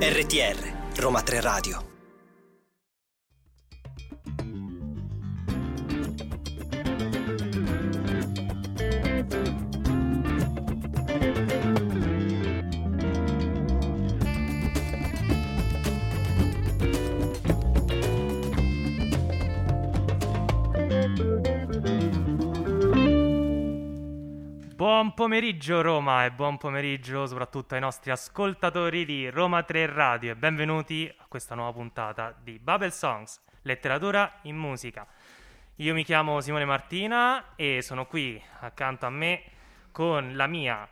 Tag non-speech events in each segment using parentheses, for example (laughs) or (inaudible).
RTR Roma 3 Radio pomeriggio Roma e buon pomeriggio soprattutto ai nostri ascoltatori di Roma 3 Radio e benvenuti a questa nuova puntata di Bubble Songs, letteratura in musica. Io mi chiamo Simone Martina e sono qui accanto a me con la mia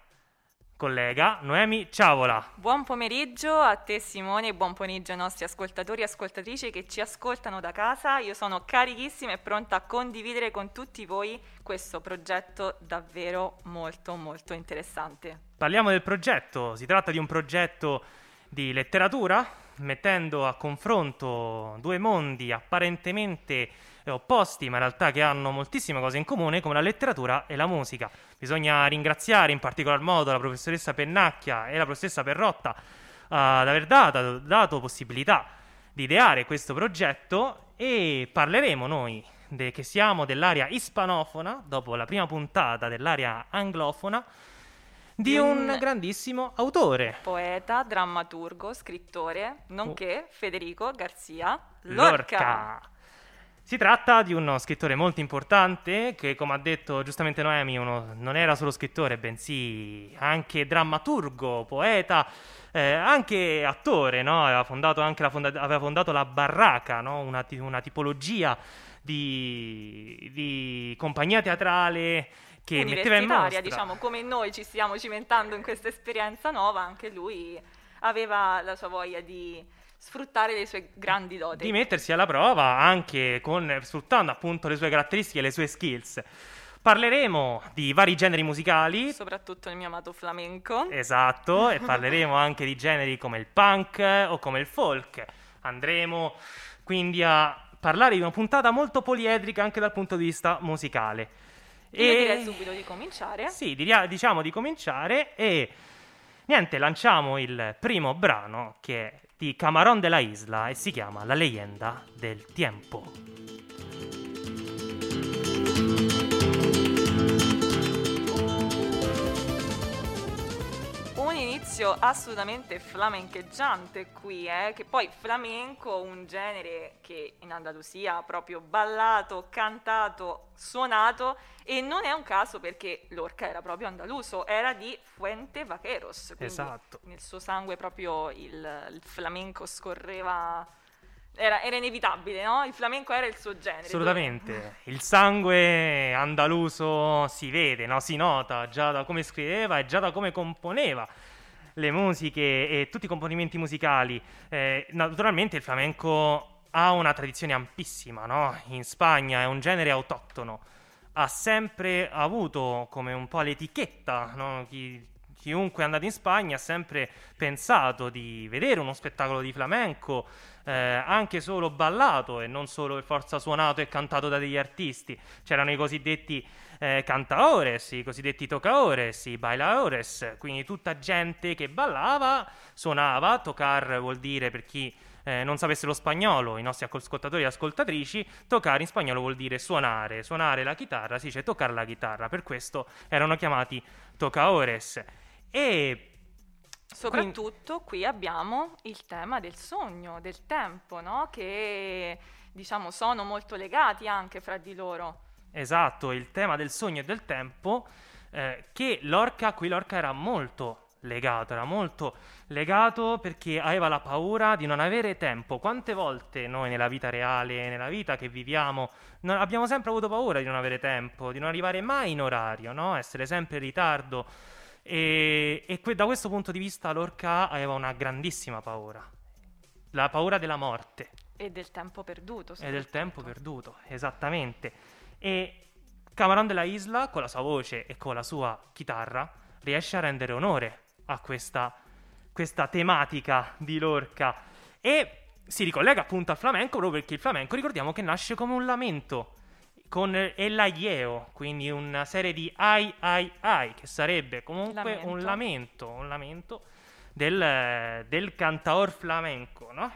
collega Noemi Ciavola. Buon pomeriggio a te Simone e buon pomeriggio ai nostri ascoltatori e ascoltatrici che ci ascoltano da casa. Io sono carichissima e pronta a condividere con tutti voi questo progetto davvero molto molto interessante. Parliamo del progetto, si tratta di un progetto di letteratura mettendo a confronto due mondi apparentemente opposti, ma in realtà che hanno moltissime cose in comune, come la letteratura e la musica. Bisogna ringraziare in particolar modo la professoressa Pennacchia e la professoressa Perrotta uh, ad aver dato, dato possibilità di ideare questo progetto e parleremo noi de, che siamo dell'area ispanofona, dopo la prima puntata dell'area anglofona, di un, un grandissimo autore. Poeta, drammaturgo, scrittore, nonché oh. Federico Garzia Lorca. Lorca. Si tratta di uno scrittore molto importante che, come ha detto giustamente Noemi, uno, non era solo scrittore, bensì anche drammaturgo, poeta, eh, anche attore, no? aveva, fondato la fonda- aveva fondato la Barraca, no? una, una, tipologia di, di compagnia teatrale che metteva in mostra. diciamo, come noi ci stiamo cimentando in questa esperienza nuova, anche lui aveva la sua voglia di sfruttare le sue grandi doti. Di mettersi alla prova anche con, sfruttando appunto le sue caratteristiche e le sue skills. Parleremo di vari generi musicali. Soprattutto il mio amato flamenco. Esatto, e (laughs) parleremo anche di generi come il punk o come il folk. Andremo quindi a parlare di una puntata molto poliedrica anche dal punto di vista musicale. E Io direi subito di cominciare. Sì, diciamo di cominciare e niente, lanciamo il primo brano che è di Camarón de la Isla e si chiama La leyenda del tiempo. Inizio assolutamente flamencheggiante qui, eh? che poi flamenco, un genere che in Andalusia ha proprio ballato, cantato, suonato e non è un caso perché Lorca era proprio andaluso, era di Fuente Vaqueros. Esatto. Nel suo sangue proprio il, il flamenco scorreva. Era, era, inevitabile, no? Il flamenco era il suo genere. Assolutamente. Il sangue andaluso si vede, no? si nota già da come scriveva e già da come componeva le musiche e tutti i componimenti musicali. Eh, naturalmente il flamenco ha una tradizione ampissima, no? In Spagna è un genere autoctono ha sempre avuto come un po' l'etichetta, no? Chi, chiunque è andato in Spagna ha sempre pensato di vedere uno spettacolo di flamenco, eh, anche solo ballato e non solo per forza suonato e cantato da degli artisti. C'erano i cosiddetti eh, cantaores, i cosiddetti tocaores, i bailaores, quindi tutta gente che ballava, suonava, tocar vuol dire per chi eh, non sapesse lo spagnolo, i nostri ascoltatori e ascoltatrici, toccare in spagnolo vuol dire suonare, suonare la chitarra si dice toccare la chitarra, per questo erano chiamati tocaores. E Soprattutto qui abbiamo il tema del sogno, del tempo, no? che diciamo sono molto legati anche fra di loro. Esatto, il tema del sogno e del tempo, eh, che Lorca, qui Lorca era molto legato, era molto legato perché aveva la paura di non avere tempo. Quante volte noi nella vita reale, nella vita che viviamo, abbiamo sempre avuto paura di non avere tempo, di non arrivare mai in orario, no? essere sempre in ritardo. E, e que- da questo punto di vista Lorca aveva una grandissima paura, la paura della morte. E del tempo perduto. E del tempo perduto, esattamente. E Camarón de la Isla, con la sua voce e con la sua chitarra, riesce a rendere onore a questa, questa tematica di Lorca e si ricollega appunto al flamenco proprio perché il flamenco ricordiamo che nasce come un lamento con El Aieo, quindi una serie di ai ai ai, che sarebbe comunque Lamento. un lamento, un lamento del, del cantaor flamenco, no?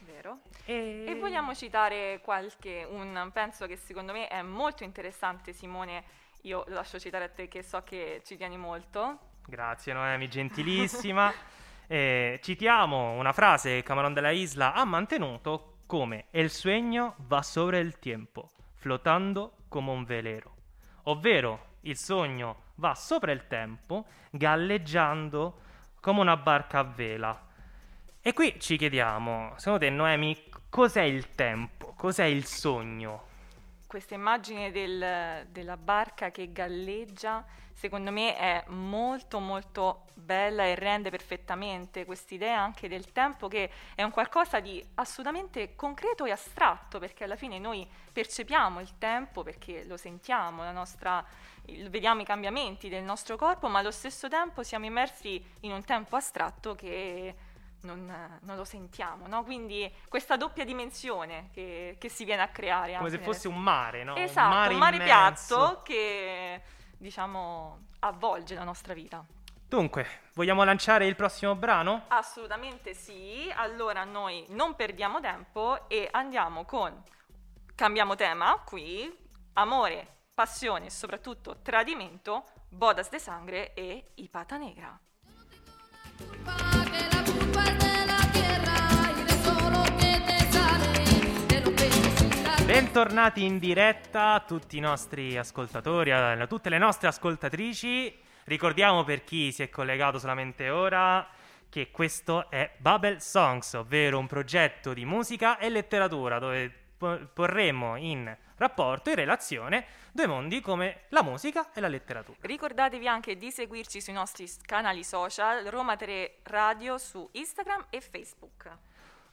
Vero? E, E vogliamo citare qualche, un pezzo che secondo me è molto interessante, Simone, io lo lascio citare a te che so che ci tieni molto. Grazie Noemi, gentilissima. (laughs) Eh, citiamo una frase che Camarón de la Isla ha mantenuto come El sueño va sobre el tiempo, flotando come un velero. Ovvero, il sogno va sopra il tempo, galleggiando come una barca a vela. E qui ci chiediamo, secondo te Noemi, cos'è il tempo? Cos'è il sogno? Questa immagine del- della barca che galleggia, secondo me è molto molto bella e rende perfettamente quest'idea anche del tempo che è un qualcosa di assolutamente concreto e astratto, perché alla fine noi percepiamo il tempo perché lo sentiamo, nostra, vediamo i cambiamenti del nostro corpo, ma allo stesso tempo siamo immersi in un tempo astratto che non, non lo sentiamo, no? Quindi questa doppia dimensione che, che si viene a creare. Come se fosse un mare, no? Esatto, un mare, un mare piatto che diciamo avvolge la nostra vita. Dunque, vogliamo lanciare il prossimo brano? Assolutamente sì. Allora noi non perdiamo tempo e andiamo con cambiamo tema qui, amore, passione e soprattutto tradimento, Bodas de Sangre e I Pata Negra. Bentornati in diretta a tutti i nostri ascoltatori, a tutte le nostre ascoltatrici. Ricordiamo per chi si è collegato solamente ora che questo è Bubble Songs, ovvero un progetto di musica e letteratura dove po- porremo in rapporto, in relazione, due mondi come la musica e la letteratura. Ricordatevi anche di seguirci sui nostri canali social Roma 3 Radio su Instagram e Facebook.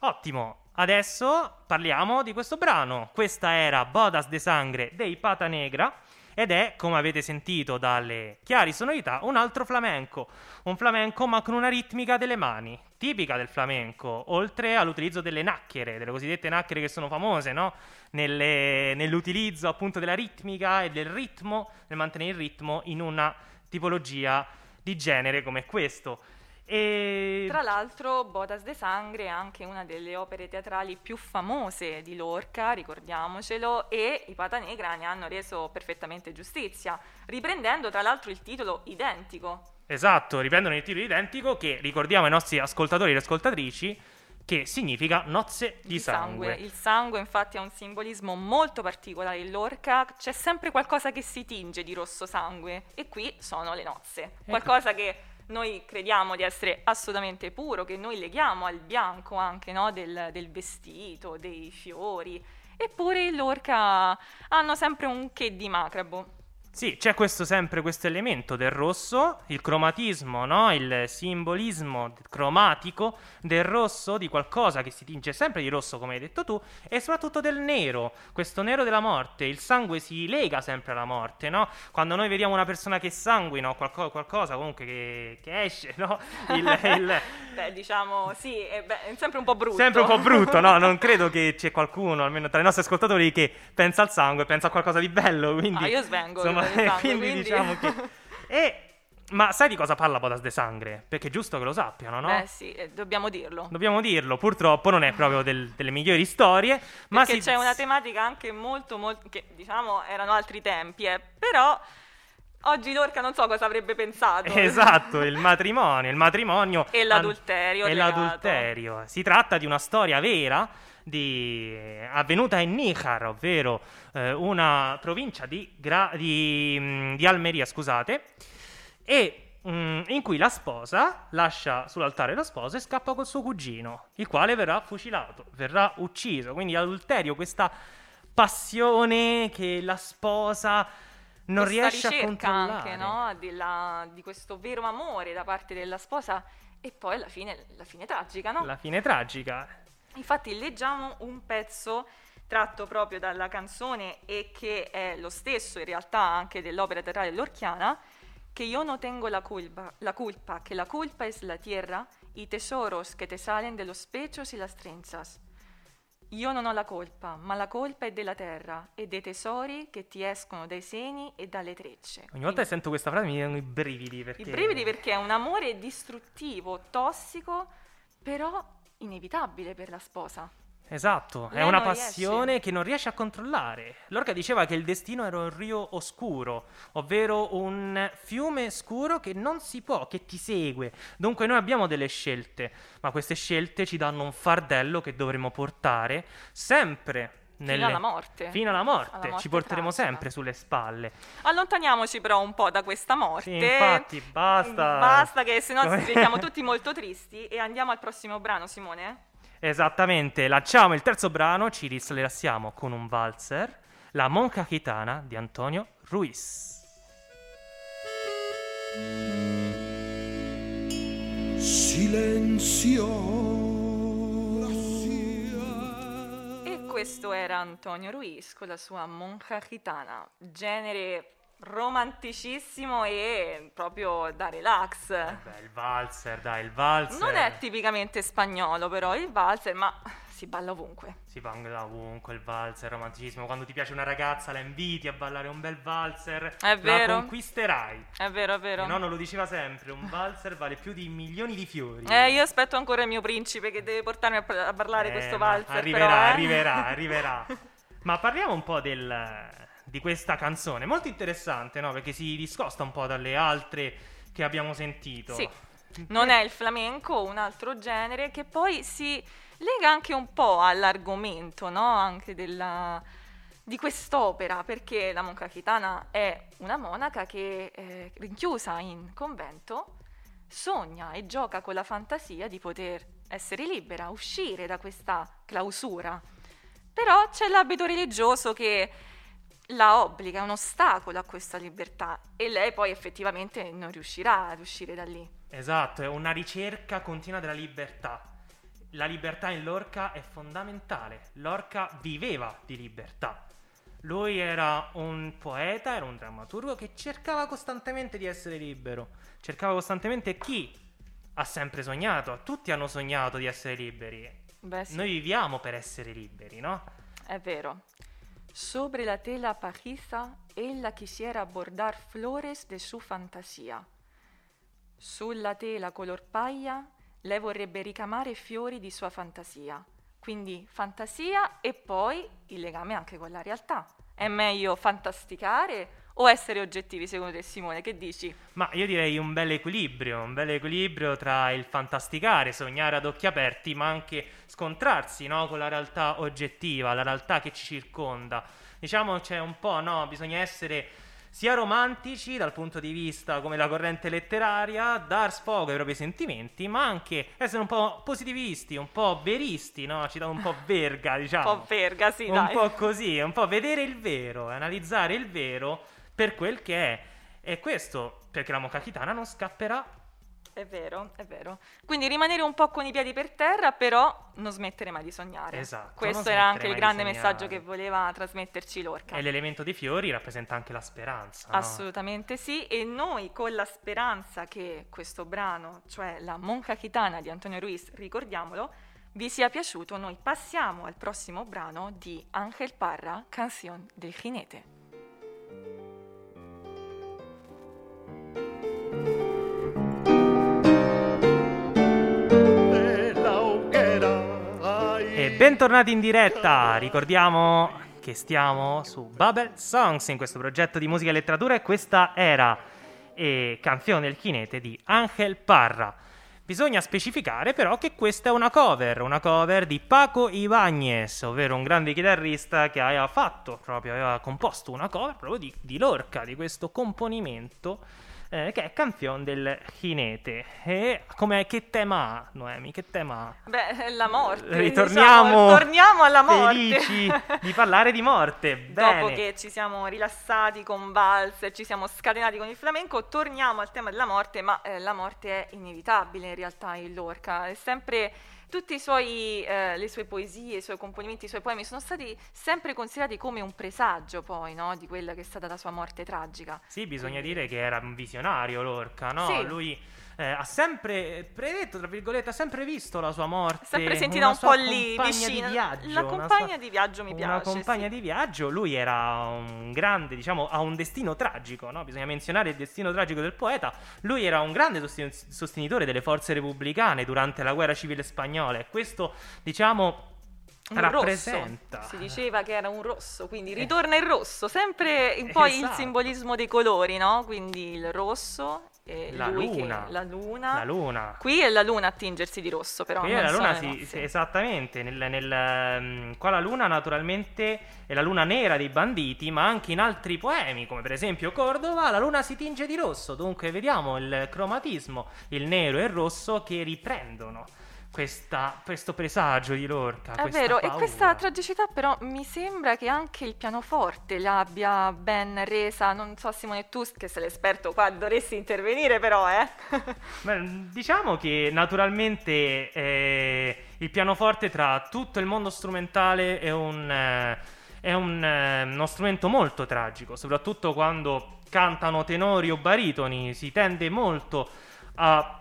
Ottimo, adesso parliamo di questo brano. Questa era Bodas de Sangre dei Pata Negra ed è, come avete sentito dalle chiari sonorità, un altro flamenco. Un flamenco ma con una ritmica delle mani, tipica del flamenco, oltre all'utilizzo delle nacchere, delle cosiddette nacchere che sono famose, no? Nelle- nell'utilizzo appunto della ritmica e del ritmo, nel mantenere il ritmo in una tipologia di genere come questo. E... Tra l'altro, Bodas de Sangre è anche una delle opere teatrali più famose di Lorca, ricordiamocelo, e i Pata Negra ne hanno reso perfettamente giustizia, riprendendo tra l'altro il titolo identico. Esatto, riprendono il titolo identico che ricordiamo ai nostri ascoltatori e ascoltatrici che significa nozze di, sangue. Il sangue infatti ha un simbolismo molto particolare in Lorca, c'è sempre qualcosa che si tinge di rosso sangue e qui sono le nozze, qualcosa che noi crediamo di essere assolutamente puro, che noi leghiamo al bianco anche no, del, del vestito, dei fiori, eppure Lorca hanno sempre un che di macrabo. Sì, c'è questo sempre questo elemento del rosso, il cromatismo, no? il simbolismo cromatico del rosso, di qualcosa che si tinge sempre di rosso, come hai detto tu, e soprattutto del nero, questo nero della morte. Il sangue si lega sempre alla morte, no? Quando noi vediamo una persona che sanguina o qualco- qualcosa comunque che, che esce, no? Il- il, (laughs) Beh, diciamo, sì, è, beh, è sempre un po' brutto. Sempre un po' brutto, no? Non (laughs) credo che c'è qualcuno, almeno tra i nostri ascoltatori, che pensa al sangue, pensa a qualcosa di bello. Quindi, Ah, io svengo insomma, del sangue, quindi, quindi- diciamo che. (laughs) E, ma sai di cosa parla Bodas de Sangre? Perché è giusto che lo sappiano, no? Beh sì, eh, dobbiamo dirlo. Dobbiamo dirlo, purtroppo non è proprio del- delle migliori storie, ma Perché si- c'è una tematica anche molto, molto, che diciamo erano altri tempi, eh, però oggi Lorca non so cosa avrebbe pensato. (laughs) Esatto, il matrimonio, il matrimonio E l'adulterio E legato. l'adulterio. Si tratta di una storia vera di- avvenuta in Níjar, ovvero eh, una provincia di, Gra- di, mm, di Almeria, scusate, e mm, in cui la sposa lascia sull'altare lo sposo e scappa col suo cugino, il quale verrà fucilato, verrà ucciso. Quindi adulterio, questa passione che la sposa non Questa riesce a controllare. anche no? della- di questo vero amore da parte della sposa e poi alla fine, la fine tragica, no? La fine tragica. Infatti leggiamo un pezzo tratto proprio dalla canzone e che è lo stesso in realtà anche dell'opera teatrale lorchiana, que yo no tengo la culpa, la culpa, que la culpa es la tierra y tesoros que te salen de los pechos y las trenzas. Io non ho la colpa, ma la colpa è della terra e dei tesori che ti escono dai seni e dalle trecce. Ogni volta che sento questa frase mi vengono i brividi perché... I brividi perché è un amore distruttivo, tossico, però inevitabile per la sposa. Esatto, è Lei una non passione riesce. che non riesce a controllare. Lorca diceva che il destino era un rio oscuro, ovvero un fiume scuro che non si può, che ti segue. Dunque noi abbiamo delle scelte, ma queste scelte ci danno un fardello che dovremo portare sempre nelle... alla morte. Fino alla morte, Alla morte ci porteremo tragica. sempre sulle spalle. Allontaniamoci però un po' da questa morte. Sì, infatti, basta. Basta che se no Come- diventiamo tutti (laughs) molto tristi e andiamo al prossimo brano, Simone. Esattamente, lanciamo il terzo brano, ci rilassiamo con un valzer, La Monca Gitana di Antonio Ruiz. Silenzio. Questo era Antonio Ruiz con la sua Monja Gitana, genere romanticissimo e proprio da relax. Beh, il valzer, dai, il valzer. Non è tipicamente spagnolo però il valzer, ma si balla ovunque. Si balla ovunque il valzer, romanticismo. Quando ti piace una ragazza la inviti a ballare un bel valzer, È vero. la conquisterai. È vero, è vero. Mio nonno lo diceva sempre, un valzer vale più di milioni di fiori. Eh, io aspetto ancora il mio principe che deve portarmi a, par- a parlare Eh, questo valzer. Arriverà, però, eh. arriverà, (laughs) arriverà. Ma parliamo un po' del- di questa canzone, molto interessante, no? Perché si discosta un po' dalle altre che abbiamo sentito. Sì. Non è il flamenco, un altro genere che poi si lega anche un po' all'argomento, no? Anche della, di quest'opera, perché la Monca Chitana è una monaca che, eh, rinchiusa in convento, sogna e gioca con la fantasia di poter essere libera, uscire da questa clausura. Però c'è l'abito religioso che la obbliga, è un ostacolo a questa libertà e lei poi effettivamente non riuscirà ad uscire da lì. Esatto, è una ricerca continua della libertà. La libertà in Lorca è fondamentale. Lorca viveva di libertà. Lui era un poeta, era un drammaturgo che cercava costantemente di essere libero. Cercava costantemente chi ha sempre sognato, tutti hanno sognato di essere liberi. Beh sì, Noi viviamo per essere liberi, no? è vero. Sobre la tela pajiza ella quisiera bordar flores de su fantasia. Sulla tela color paglia lei vorrebbe ricamare fiori di sua fantasia. Quindi fantasia e poi il legame anche con la realtà. È meglio fantasticare o essere oggettivi secondo te Simone? Che dici? Ma io direi un bel equilibrio, un bel equilibrio tra il fantasticare, sognare ad occhi aperti, ma anche scontrarsi no, con la realtà oggettiva, la realtà che ci circonda. Diciamo c'è un po', no, bisogna essere sia romantici dal punto di vista come la corrente letteraria, dar sfogo ai propri sentimenti, ma anche essere un po' positivisti, un po' veristi, no? Citando un po' (laughs) Verga, diciamo. Un po' verga, sì, un dai. po' così, un po' vedere il vero, analizzare il vero per quel che è. E questo perché la Moca Chitana non scapperà. È vero, è vero. Quindi rimanere un po' con i piedi per terra, però non smettere mai di sognare. Esatto, Questo era anche il grande messaggio che voleva trasmetterci Lorca. E l'elemento dei fiori rappresenta anche la speranza. no? Assolutamente sì, e noi con la speranza che questo brano, cioè la Monca Chitana di Antonio Ruiz, ricordiamolo, vi sia piaciuto, noi passiamo al prossimo brano di Ángel Parra, Canción del Jinete. E bentornati in diretta. Ricordiamo che stiamo su Bubble Songs in questo progetto di musica e letteratura e questa era eh, Canzone del Chinete di Angel Parra. Bisogna specificare però che questa è una cover, una cover di Paco Ibáñez, ovvero un grande chitarrista che aveva fatto, proprio aveva composto una cover proprio di, di Lorca, di questo componimento eh, che è Canzone del Chinete. E come che tema ha, Noemi? Che tema ha? Beh, la morte. Ritorniamo diciamo, torniamo alla morte. felici di parlare di morte. (laughs) Bene. Dopo che ci siamo rilassati con valse, ci siamo scatenati con il flamenco, torniamo al tema della morte, ma eh, la morte è inevitabile in realtà in Lorca. È sempre suoi, eh, le sue poesie, i suoi componimenti, i suoi poemi sono stati sempre considerati come un presagio poi no, di quella che è stata la sua morte tragica. Sì, bisogna dire che era un visionario Lorca, no? Sì. Lui eh, ha sempre predetto, tra virgolette, ha sempre visto la sua morte. Sempre sentita una un po' lì vicino. Di viaggio, La una compagna sua- di viaggio mi Una piace. compagna sì. di viaggio, lui era un grande, diciamo, ha un destino tragico, no? Bisogna menzionare il destino tragico del poeta. Lui era un grande sosten- sostenitore delle forze repubblicane durante la guerra civile spagnola e questo, diciamo, Un rappresenta rosso. Si diceva che era un rosso, quindi ritorna il rosso, sempre in poi il Esatto. simbolismo dei colori, no? Quindi il rosso e La lui che- luna. la luna. la luna. Qui è la luna a tingersi di rosso, però. Qui non la luna, sì, sì, esattamente. Nel, nel, ehm, qua la luna, naturalmente, è la luna nera dei banditi, ma anche in altri poemi, come per esempio Cordova, la luna si tinge di rosso. Dunque, vediamo il cromatismo, il nero e il rosso che riprendono questa- questo presagio di Lorca. È vero, e paura. questa tragicità però mi sembra che anche il pianoforte l'abbia ben resa, non so Simone tu che sei l'esperto qua dovresti intervenire però eh. Beh, diciamo che naturalmente eh, il pianoforte tra tutto il mondo strumentale è un, eh, è un, eh, uno strumento molto tragico, soprattutto quando cantano tenori o baritoni, si tende molto a-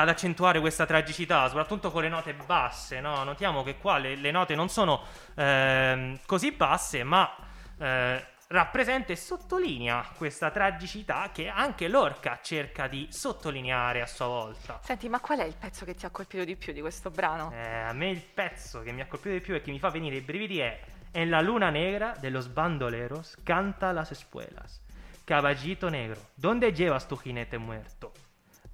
ad accentuare questa tragicità, soprattutto con le note basse. no? Notiamo che qua le, le note non sono ehm, così basse, ma eh, rappresenta e sottolinea questa tragicità che anche Lorca cerca di sottolineare a sua volta. Senti, ma qual è il pezzo che ti ha colpito di più di questo brano? Eh, a me il pezzo che mi ha colpito di più e che mi fa venire i brividi è En la luna negra de los bandoleros canta las espuelas. Caballito negro, ¿dónde llevas tu jinete muerto?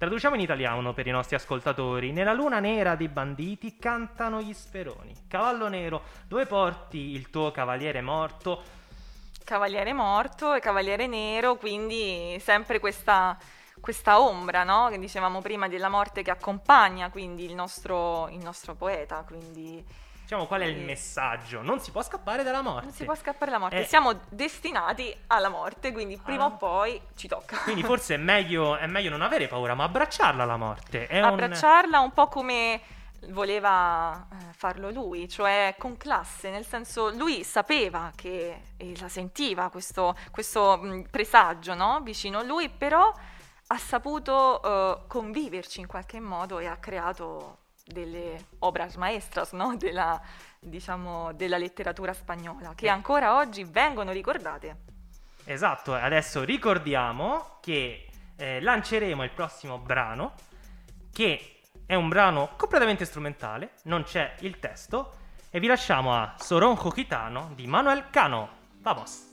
Traduciamo in italiano per i nostri ascoltatori. Nella luna nera dei banditi cantano gli speroni. Cavallo nero, dove porti il tuo cavaliere morto? Cavaliere morto e Cavaliere nero, quindi sempre questa, questa ombra, no? Che dicevamo prima della morte che accompagna quindi il nostro, il nostro poeta, quindi Diciamo qual è il messaggio? Non si può scappare dalla morte. non si può scappare dalla morte, Eh. siamo destinati alla morte, quindi prima Ah. o poi ci tocca. Quindi forse è meglio, è meglio non avere paura, ma abbracciarla la morte. È un... abbracciarla un po' come voleva eh, farlo lui, cioè con classe, nel senso lui sapeva che e la sentiva questo, questo mh, presagio no? vicino a lui, però ha saputo eh, conviverci in qualche modo e ha creato delle obras maestras no? della, diciamo, della letteratura spagnola che Eh. ancora oggi vengono ricordate. Esatto, adesso ricordiamo che eh, lanceremo il prossimo brano, che è un brano completamente strumentale, non c'è il testo, e vi lasciamo a Soronjo Gitano di Manuel Cano. Vamos!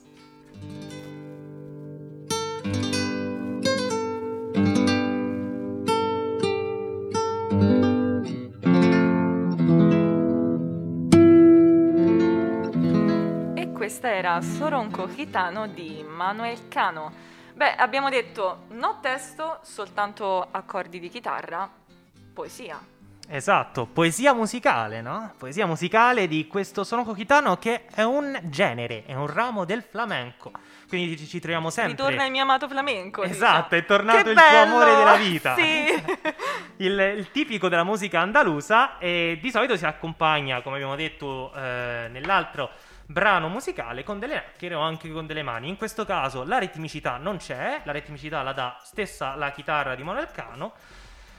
Questa era Soronco Gitano di Manuel Cano. Beh, abbiamo detto no testo, soltanto accordi di chitarra, poesia. Esatto, poesia musicale, no? Poesia musicale di questo Soronjo Gitano che è un genere, è un ramo del flamenco. Quindi ci, ci troviamo sempre... Ritorna il mio amato flamenco. Esatto, dice. è tornato Che il tuo bello! amore della vita. Sì. (laughs) il, il tipico della musica andalusa e di solito si accompagna, come abbiamo detto eh, nell'altro brano musicale, con delle nacchere o anche con delle mani. In questo caso la ritmicità non c'è, la ritmicità la dà stessa la chitarra di Manuel Cano.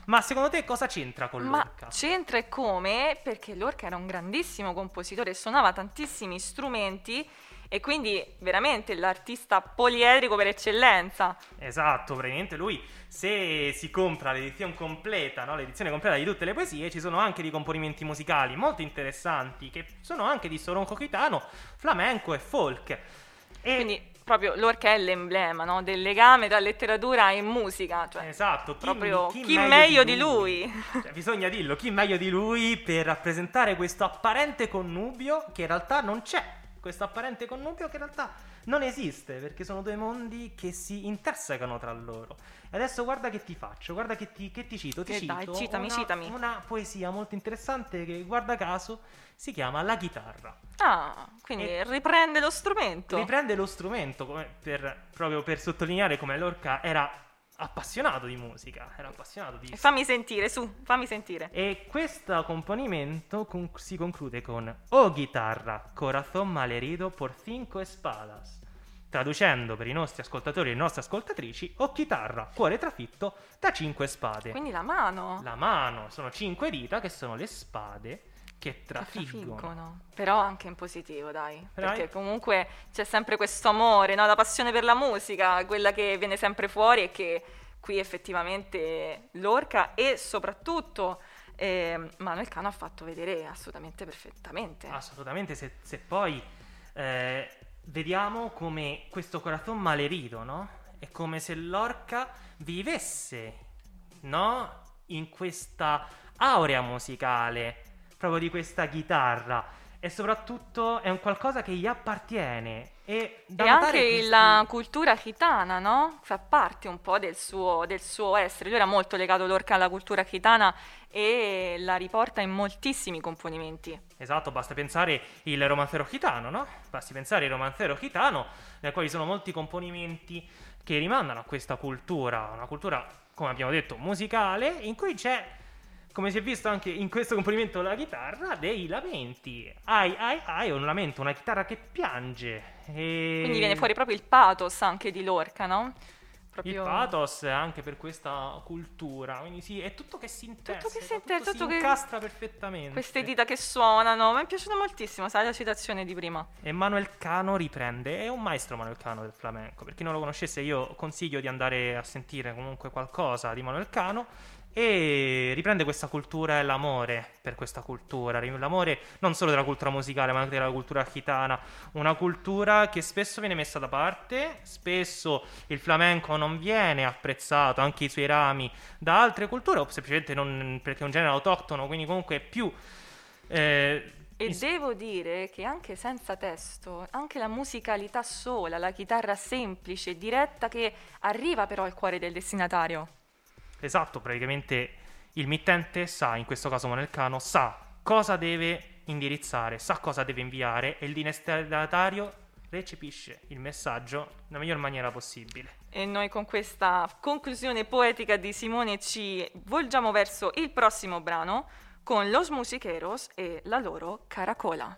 Ma secondo te cosa c'entra con Ma l'orca? c'entra e come? Perché Lorca era un grandissimo compositore, suonava tantissimi strumenti e quindi veramente l'artista poliedrico per eccellenza. Esatto, praticamente lui se si compra l'edizione completa, no? l'edizione completa di tutte le poesie, ci sono anche dei componimenti musicali molto interessanti che sono anche di Soronco Gitano, flamenco e folk. E Quindi proprio Lorca è l'emblema no? del legame tra letteratura e musica. Cioè, Esatto, chi, proprio chi chi meglio di lui. (laughs) Cioè, bisogna dirlo, chi meglio di lui per rappresentare questo apparente connubio che in realtà non c'è. Questo apparente connubio che in realtà non esiste perché sono due mondi che si intersecano tra loro. E adesso guarda che ti faccio, guarda che ti, che ti cito. Ti Che dai, cito citami, una, citami. Una poesia molto interessante che, guarda caso, si chiama La chitarra. Ah, quindi E- riprende lo strumento. Riprende lo strumento come per- proprio per sottolineare come Lorca era appassionato di musica, era appassionato di... Fammi sentire, su, fammi sentire. E questo componimento con- si conclude con O chitarra, corazón malherido por cinco espadas. Traducendo per i nostri ascoltatori e le nostre ascoltatrici, O chitarra, cuore trafitto da cinque spade. Quindi la mano. La mano sono cinque dita che sono le spade che che trafiggono. trafiggono. Però anche in positivo, dai. Dai. Perché comunque c'è sempre questo amore, no? la passione per la musica, quella che viene sempre fuori e che qui effettivamente Lorca e soprattutto eh, Manuel Cano ha fatto vedere assolutamente perfettamente. Assolutamente, se, se poi eh, vediamo come questo corazon malerido, no? È come se l'orca vivesse, no? In questa aurea musicale, proprio di questa chitarra. E soprattutto è un qualcosa che gli appartiene. E, E anche questi- la cultura gitana, no? Fa parte un po' del suo, del suo essere. Lui era molto legato Lorca alla cultura gitana e la riporta in moltissimi componimenti. Esatto, basta pensare il romanzero gitano, no? Basti pensare il romanzero gitano, nel quale ci sono molti componimenti che rimandano a questa cultura, una cultura, come abbiamo detto, musicale, in cui c'è, come si è visto anche in questo componimento della chitarra, dei lamenti. Ai, ai, ai, un lamento, una chitarra che piange. E... Quindi viene fuori proprio il pathos anche di Lorca, no? il Proprio... pathos anche per questa cultura, quindi sì, è tutto che si intesta, che si intesta, tutto che- incastra perfettamente. Queste dita che suonano, mi è piaciuto moltissimo, sai la citazione di prima. E Manuel Cano riprende, è un maestro Manuel Cano del flamenco. Per chi non lo conoscesse, io consiglio di andare a sentire comunque qualcosa di Manuel Cano. E riprende questa cultura e l'amore per questa cultura, l'amore non solo della cultura musicale, ma anche della cultura gitana. Una cultura che spesso viene messa da parte, spesso il flamenco non viene apprezzato, anche i suoi rami, da altre culture, o semplicemente non, perché è un genere autoctono, quindi comunque è più. eh, E devo dire che anche senza testo, anche la musicalità sola, la chitarra semplice, diretta, che arriva però al cuore del destinatario. Esatto, praticamente il mittente sa, in questo caso Manuel Cano, sa cosa deve indirizzare, sa cosa deve inviare e il destinatario recepisce il messaggio nella miglior maniera possibile. E noi con questa conclusione poetica di Simone ci volgiamo verso il prossimo brano con Los Musiqueros e la loro Caracola.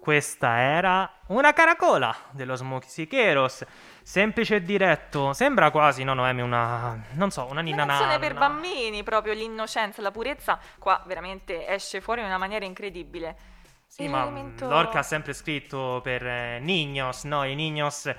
Questa era una caracola dello Smokisicheros, semplice e diretto, sembra quasi, no Noemi, una, non so, una ninna Una canzone per bambini, proprio l'innocenza, la purezza, qua veramente esce fuori in una maniera incredibile. Sì, ma Lorca ha sempre scritto per eh, Niños, no? I Niños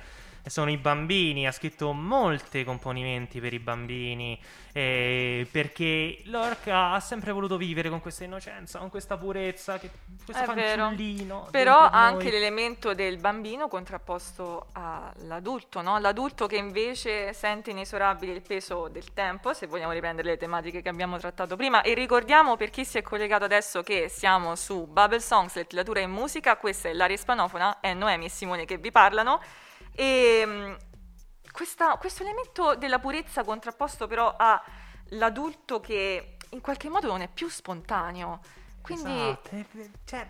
sono i bambini, ha scritto molti componimenti per i bambini, eh, perché Lorca ha sempre voluto vivere con questa innocenza, con questa purezza, che, questo È fanciullino. Però anche noi. l'elemento del bambino contrapposto all'adulto, no? L'adulto che invece sente inesorabile il peso del tempo, se vogliamo riprendere le tematiche che abbiamo trattato prima. E ricordiamo per chi si è collegato adesso che siamo su Bubble Songs, letteratura e musica, questa è l'aria ispanofona, è Noemi e Simone che vi parlano. E mh, questa- questo elemento della purezza contrapposto però all'adulto che in qualche modo non è più spontaneo. Quindi Esatto, cioè,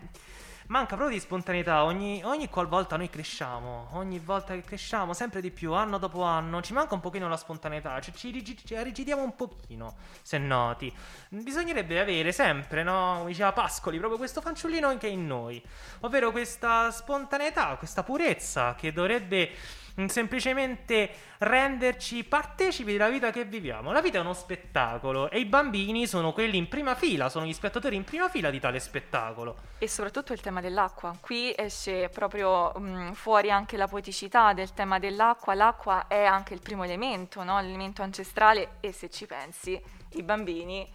manca proprio di spontaneità. Ogni, ogni qualvolta noi cresciamo, ogni volta che cresciamo, sempre di più, anno dopo anno, ci manca un pochino la spontaneità. Cioè, ci, rigi- ci rigidiamo un pochino, se noti. Bisognerebbe avere sempre, no? Come diceva Pascoli, proprio questo fanciullino che è in noi. Ovvero questa spontaneità, questa purezza che dovrebbe semplicemente renderci partecipi della vita che viviamo. La vita è uno spettacolo e i bambini sono quelli in prima fila, sono gli spettatori in prima fila di tale spettacolo. E soprattutto il tema dell'acqua. Qui esce proprio mh, fuori anche la poeticità del tema dell'acqua. L'acqua è anche il primo elemento, no? l'elemento ancestrale e se ci pensi, i bambini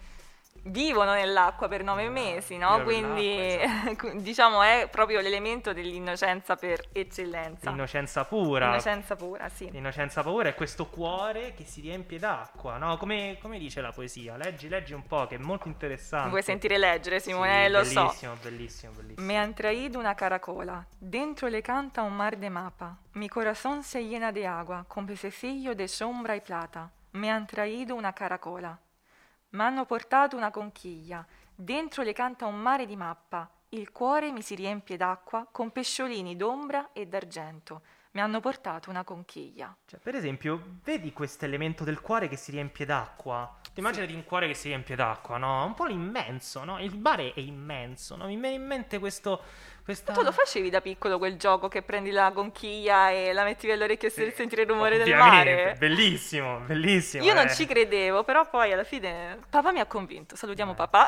vivono nell'acqua per nove mesi, no? Quindi nell'acqua, (laughs) diciamo è proprio l'elemento dell'innocenza per eccellenza. L'innocenza pura. Innocenza pura, sì. L'innocenza pura è questo cuore che si riempie d'acqua, no? Come, come dice la poesia? Leggi, leggi un po', che è molto interessante. Vuoi sentire leggere, Sì, Simone? Lo so. Bellissimo, bellissimo, bellissimo. Me han traído una caracola, dentro le canta un mar de mapa. Mi corazón se llena de agua, con pececillo de sombra y plata. Me han traído una caracola. M'hanno portato una conchiglia, dentro le canta un mare di mappa. il cuore mi si riempie d'acqua con pesciolini d'ombra e d'argento. Mi hanno portato una conchiglia. Cioè, per esempio, vedi questo elemento del cuore che si riempie d'acqua? Ti immagini di un cuore che si riempie d'acqua, no? Un po' l'immenso, no? Il mare è immenso, no? Mi viene in mente questo... Questa... Tu lo facevi da piccolo quel gioco che prendi la conchiglia e la metti all'orecchio e senti il rumore del mare? Bellissimo, bellissimo. Io non eh. ci credevo, però poi alla fine papà mi ha convinto. Salutiamo papà.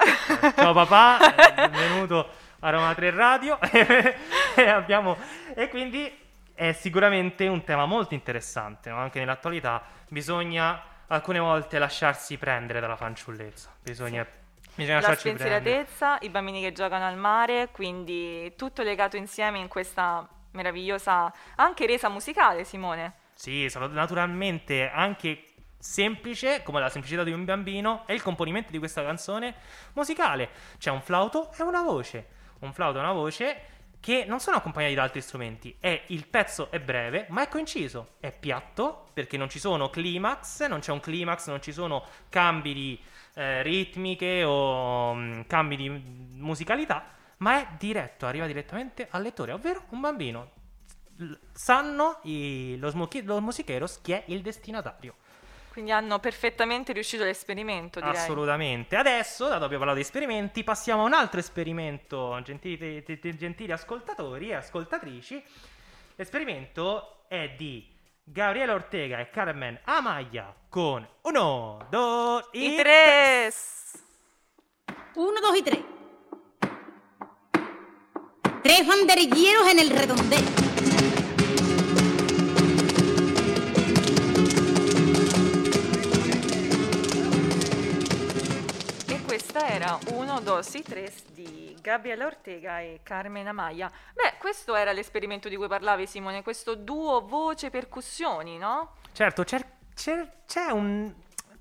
Ciao papà, (laughs) eh, benvenuto a Roma 3 Radio. (laughs) e, abbiamo... e quindi è sicuramente un tema molto interessante, no? anche nell'attualità. Bisogna alcune volte lasciarsi prendere dalla fanciullezza. Bisogna, bisogna La spensieratezza, i bambini che giocano al mare, quindi tutto legato insieme in questa meravigliosa anche resa musicale, Simone. Sì, sono naturalmente anche semplice, come la semplicità di un bambino, è il componimento di questa canzone musicale. C'è un flauto e una voce. Un flauto e una voce che non sono accompagnati da altri strumenti. È, il pezzo è breve, ma è coinciso. È piatto, perché non ci sono climax, non c'è un climax, non ci sono cambi di eh, ritmiche o mm, cambi di musicalità, ma è diretto, arriva direttamente al lettore, ovvero un bambino. L- sanno i- los, muchi- los musicheros chi è il destinatario. Quindi hanno perfettamente riuscito l'esperimento, direi. Assolutamente. Adesso, dato che abbiamo parlato di esperimenti, passiamo a un altro esperimento, gentili, gentili ascoltatori e ascoltatrici. L'esperimento è di Gabriele Ortega e Carmen Amaya con uno, due, I y tre. Uno, dos y tres. Tres banderilleros en el redondel. E questa era Uno, dos y tres di Gabriele Ortega e Carmen Amaya. Beh, questo era l'esperimento di cui parlavi, Simone, questo duo voce-percussioni, no? Certo, c'è, c'è- c'è un,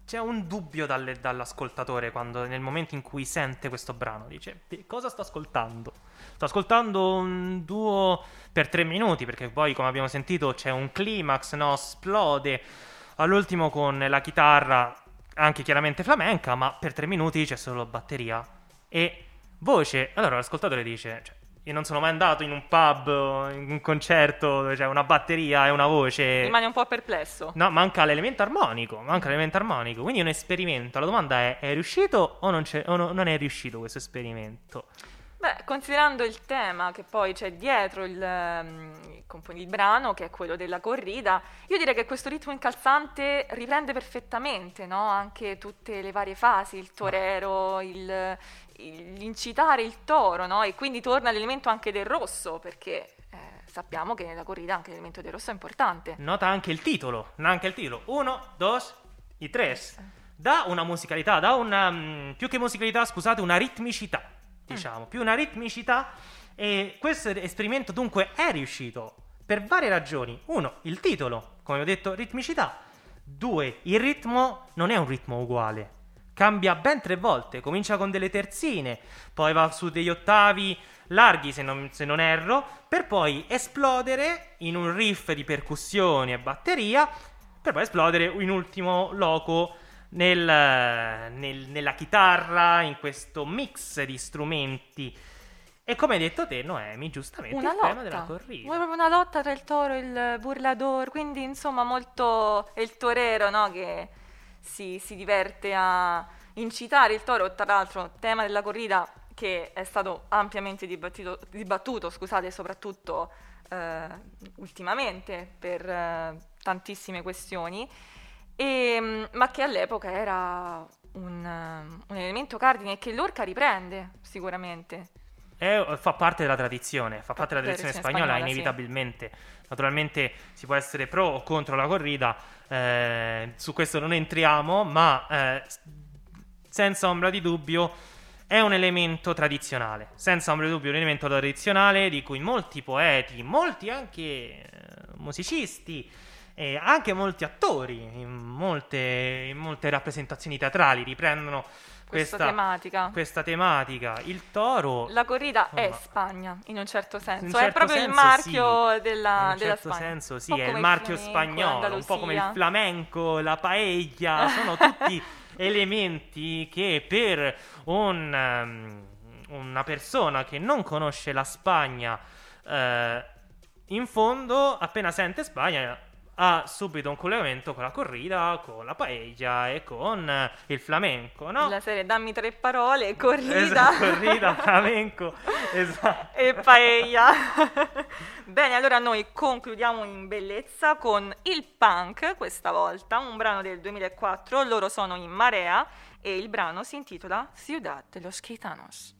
c'è un dubbio dalle- dall'ascoltatore quando, nel momento in cui sente questo brano. Dice, "Di cosa sto ascoltando? Sto ascoltando un duo per tre minuti, perché poi, come abbiamo sentito, c'è un climax, no? Esplode all'ultimo con la chitarra, anche chiaramente flamenca, ma per tre minuti c'è solo batteria e voce. Allora l'ascoltatore dice... cioè, io non sono mai andato in un pub in un concerto dove c'è una batteria e una voce. Rimane un po' perplesso. No, manca l'elemento armonico, manca l'elemento armonico, quindi è un esperimento. La domanda è, è riuscito o non, c'è- o no- non è riuscito questo esperimento? Beh, considerando il tema che poi c'è dietro il, ehm, il brano, che è quello della corrida, io direi che questo ritmo incalzante riprende perfettamente no? anche tutte le varie fasi, il torero, il, l'incitare il toro, no? e quindi torna l'elemento anche del rosso, perché eh, sappiamo che nella corrida anche l'elemento del rosso è importante. Nota anche il titolo, anche il titolo. Uno, dos y tres. Dà una musicalità, dà una, mm, più che musicalità, scusate, una ritmicità, diciamo, più una ritmicità. E questo esperimento dunque è riuscito per varie ragioni. Uno, il titolo, come ho detto, ritmicità. Due, il ritmo non è un ritmo uguale. Cambia ben tre volte, comincia con delle terzine, poi va su degli ottavi larghi se non, se non erro, per poi esplodere in un riff di percussioni e batteria, per poi esplodere in ultimo loco nel- nel- nella chitarra, in questo mix di strumenti. E come hai detto te, Noemi, giustamente Una il tema della lotta, corrida. Vuoi proprio una lotta tra il toro e il burlador, quindi insomma molto è il torero no? che si, si diverte a incitare il toro, tra l'altro tema della corrida che è stato ampiamente dibattuto, dibattuto scusate, soprattutto eh, ultimamente per eh, tantissime questioni, e, mm, ma che all'epoca era un, un elemento cardine che l'orca riprende sicuramente. È- fa parte della tradizione, fa parte della tradizione spagnola, spagnola, sì. inevitabilmente. Naturalmente si può essere pro o contro la corrida, eh, su questo non entriamo, ma eh, senza ombra di dubbio è un elemento tradizionale. Senza ombra di dubbio, un elemento tradizionale di cui molti poeti, molti anche eh, musicisti, e anche molti attori in molte, in molte rappresentazioni teatrali riprendono Questa questa, tematica. questa tematica. Il toro La corrida è Insomma, Spagna, in un certo senso. in un è certo proprio il senso marchio sì. della, in un della certo Spagna. senso sì, Un po' è il marchio flamenco, spagnolo, un po' come il flamenco, la paella, (laughs) sono tutti elementi che per un, um, una persona che non conosce la Spagna, eh, in fondo, appena sente Spagna, ha subito un collegamento con la corrida, con la paella e con il flamenco, no? La serie dammi tre parole, corrida Esatto, (laughs) corrida, flamenco, esatto. e paella. (laughs) Bene, allora noi concludiamo in bellezza con il punk questa volta, un brano del 2004, loro sono in Marea e il brano si intitola Ciudad de los Gitanos.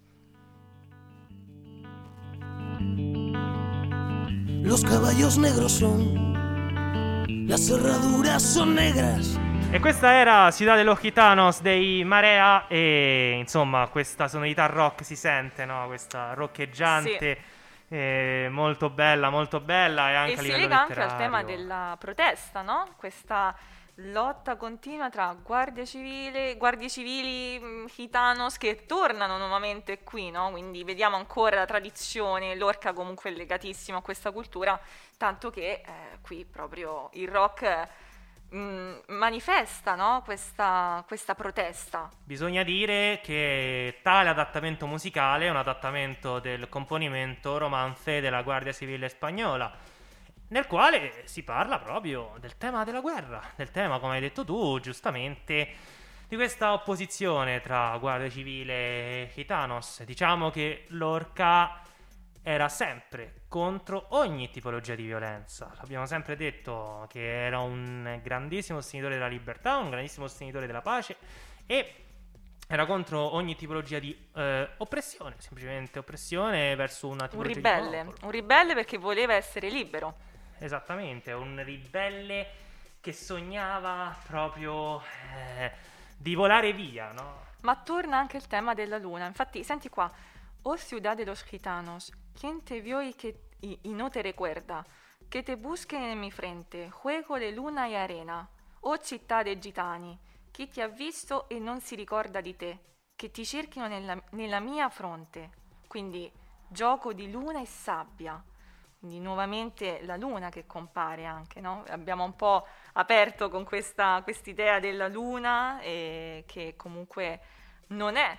Los caballos negros son, las cerraduras son negras. E questa era Ciudad de los Gitanos dei Marea e insomma questa sonorità rock si sente, no? Questa roccheggiante, eh, molto bella, molto bella e anche e a si lega anche al letterario. tema della protesta, no? Questa lotta continua tra guardie civili, guardie civili mh, gitanos che tornano nuovamente qui, no? Quindi vediamo ancora la tradizione, l'orca comunque è legatissimo a questa cultura, tanto che eh, qui proprio il rock mh, manifesta, no? Questa, questa protesta. Bisogna dire che tale adattamento musicale è un adattamento del componimento romance della Guardia Civile Spagnola, nel quale si parla proprio del tema della guerra, del tema, come hai detto tu, giustamente, di questa opposizione tra Guardia Civile e Gitanos. Diciamo che l'Orca era sempre contro ogni tipologia di violenza. L'abbiamo sempre detto che era un grandissimo sostenitore della libertà, un grandissimo sostenitore della pace e era contro ogni tipologia di eh, oppressione, semplicemente oppressione verso una Un tipologia di ribelle, popolo. un ribelle perché voleva essere libero. Esattamente, un ribelle che sognava proprio eh, di volare via, no? Ma torna anche il tema della luna. Infatti, senti qua. Oh ciudad de los gitanos, quien te vio y, que, y, y no te recuerda, que te busquen en mi frente, juego de luna y arena. Oh città dei gitani, chi ti ha visto e non si ricorda di te, che ti cerchino nella, nella mia fronte. Quindi gioco di luna e sabbia. Quindi nuovamente la luna che compare anche, no? Abbiamo un po' aperto con questa idea della luna eh, che comunque non è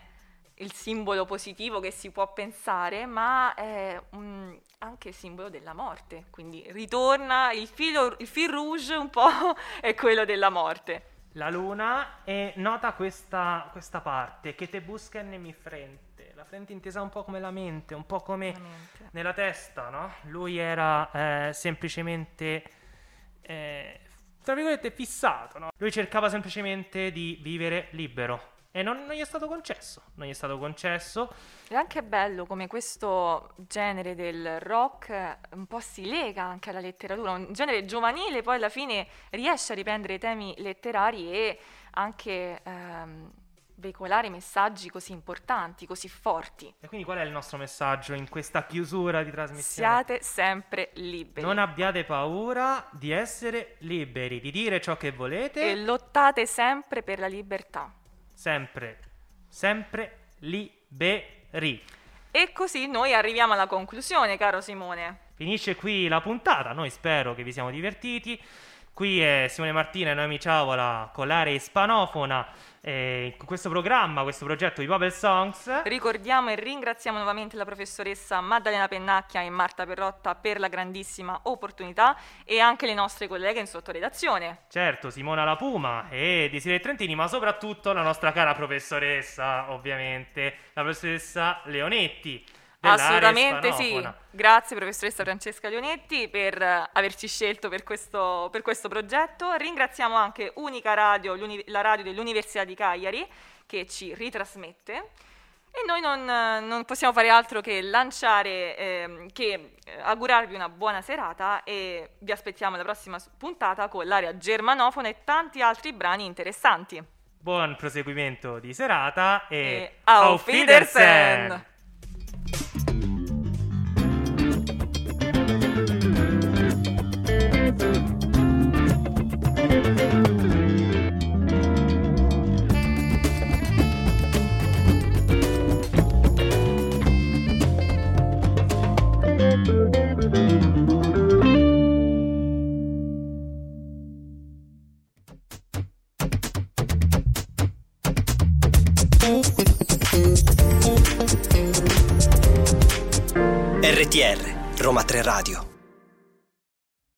il simbolo positivo che si può pensare, ma è un- anche il simbolo della morte. Quindi ritorna il filo, il fil rouge un po' (laughs) è quello della morte. La luna e nota questa, questa parte che te buscan mi frente. La frente intesa un po' come la mente, un po' come nella testa, no? Lui era eh, semplicemente, eh, tra virgolette, fissato, no? Lui cercava semplicemente di vivere libero e non, non gli è stato concesso, non gli è stato concesso. È anche bello come questo genere del rock eh, un po' si lega anche alla letteratura, un genere giovanile poi alla fine riesce a riprendere i temi letterari e anche ehm, veicolare messaggi così importanti, così forti. E quindi qual è il nostro messaggio in questa chiusura di trasmissione? Siate sempre liberi Non abbiate paura di essere liberi, di dire ciò che volete. e lottate sempre per la libertà. Sempre, sempre liberi. E così noi arriviamo alla conclusione, caro Simone. Finisce qui la puntata, noi spero che vi siamo divertiti. Qui è Simone Martina e Noemi Ciavola con l'area ispanofona eh, questo programma, questo progetto di Babel Songs. Ricordiamo e ringraziamo nuovamente la professoressa Maddalena Pennacchia e Marta Perrotta per la grandissima opportunità e anche le nostre colleghe in sottoredazione. Certo, Simona La Puma e Desiree Trentini, ma soprattutto la nostra cara professoressa, ovviamente, la professoressa Leonetti. Assolutamente sì. Grazie professoressa Francesca Leonetti per eh, averci scelto per questo, per questo progetto. Ringraziamo anche Unica Radio, la radio dell'Università di Cagliari che ci ritrasmette. E noi non, eh, non possiamo fare altro che lanciare, ehm, che eh, augurarvi una buona serata e vi aspettiamo alla prossima puntata con l'area germanofona e tanti altri brani interessanti. Buon proseguimento di serata e, E auf Wiedersehen! RTR, Roma 3 Radio.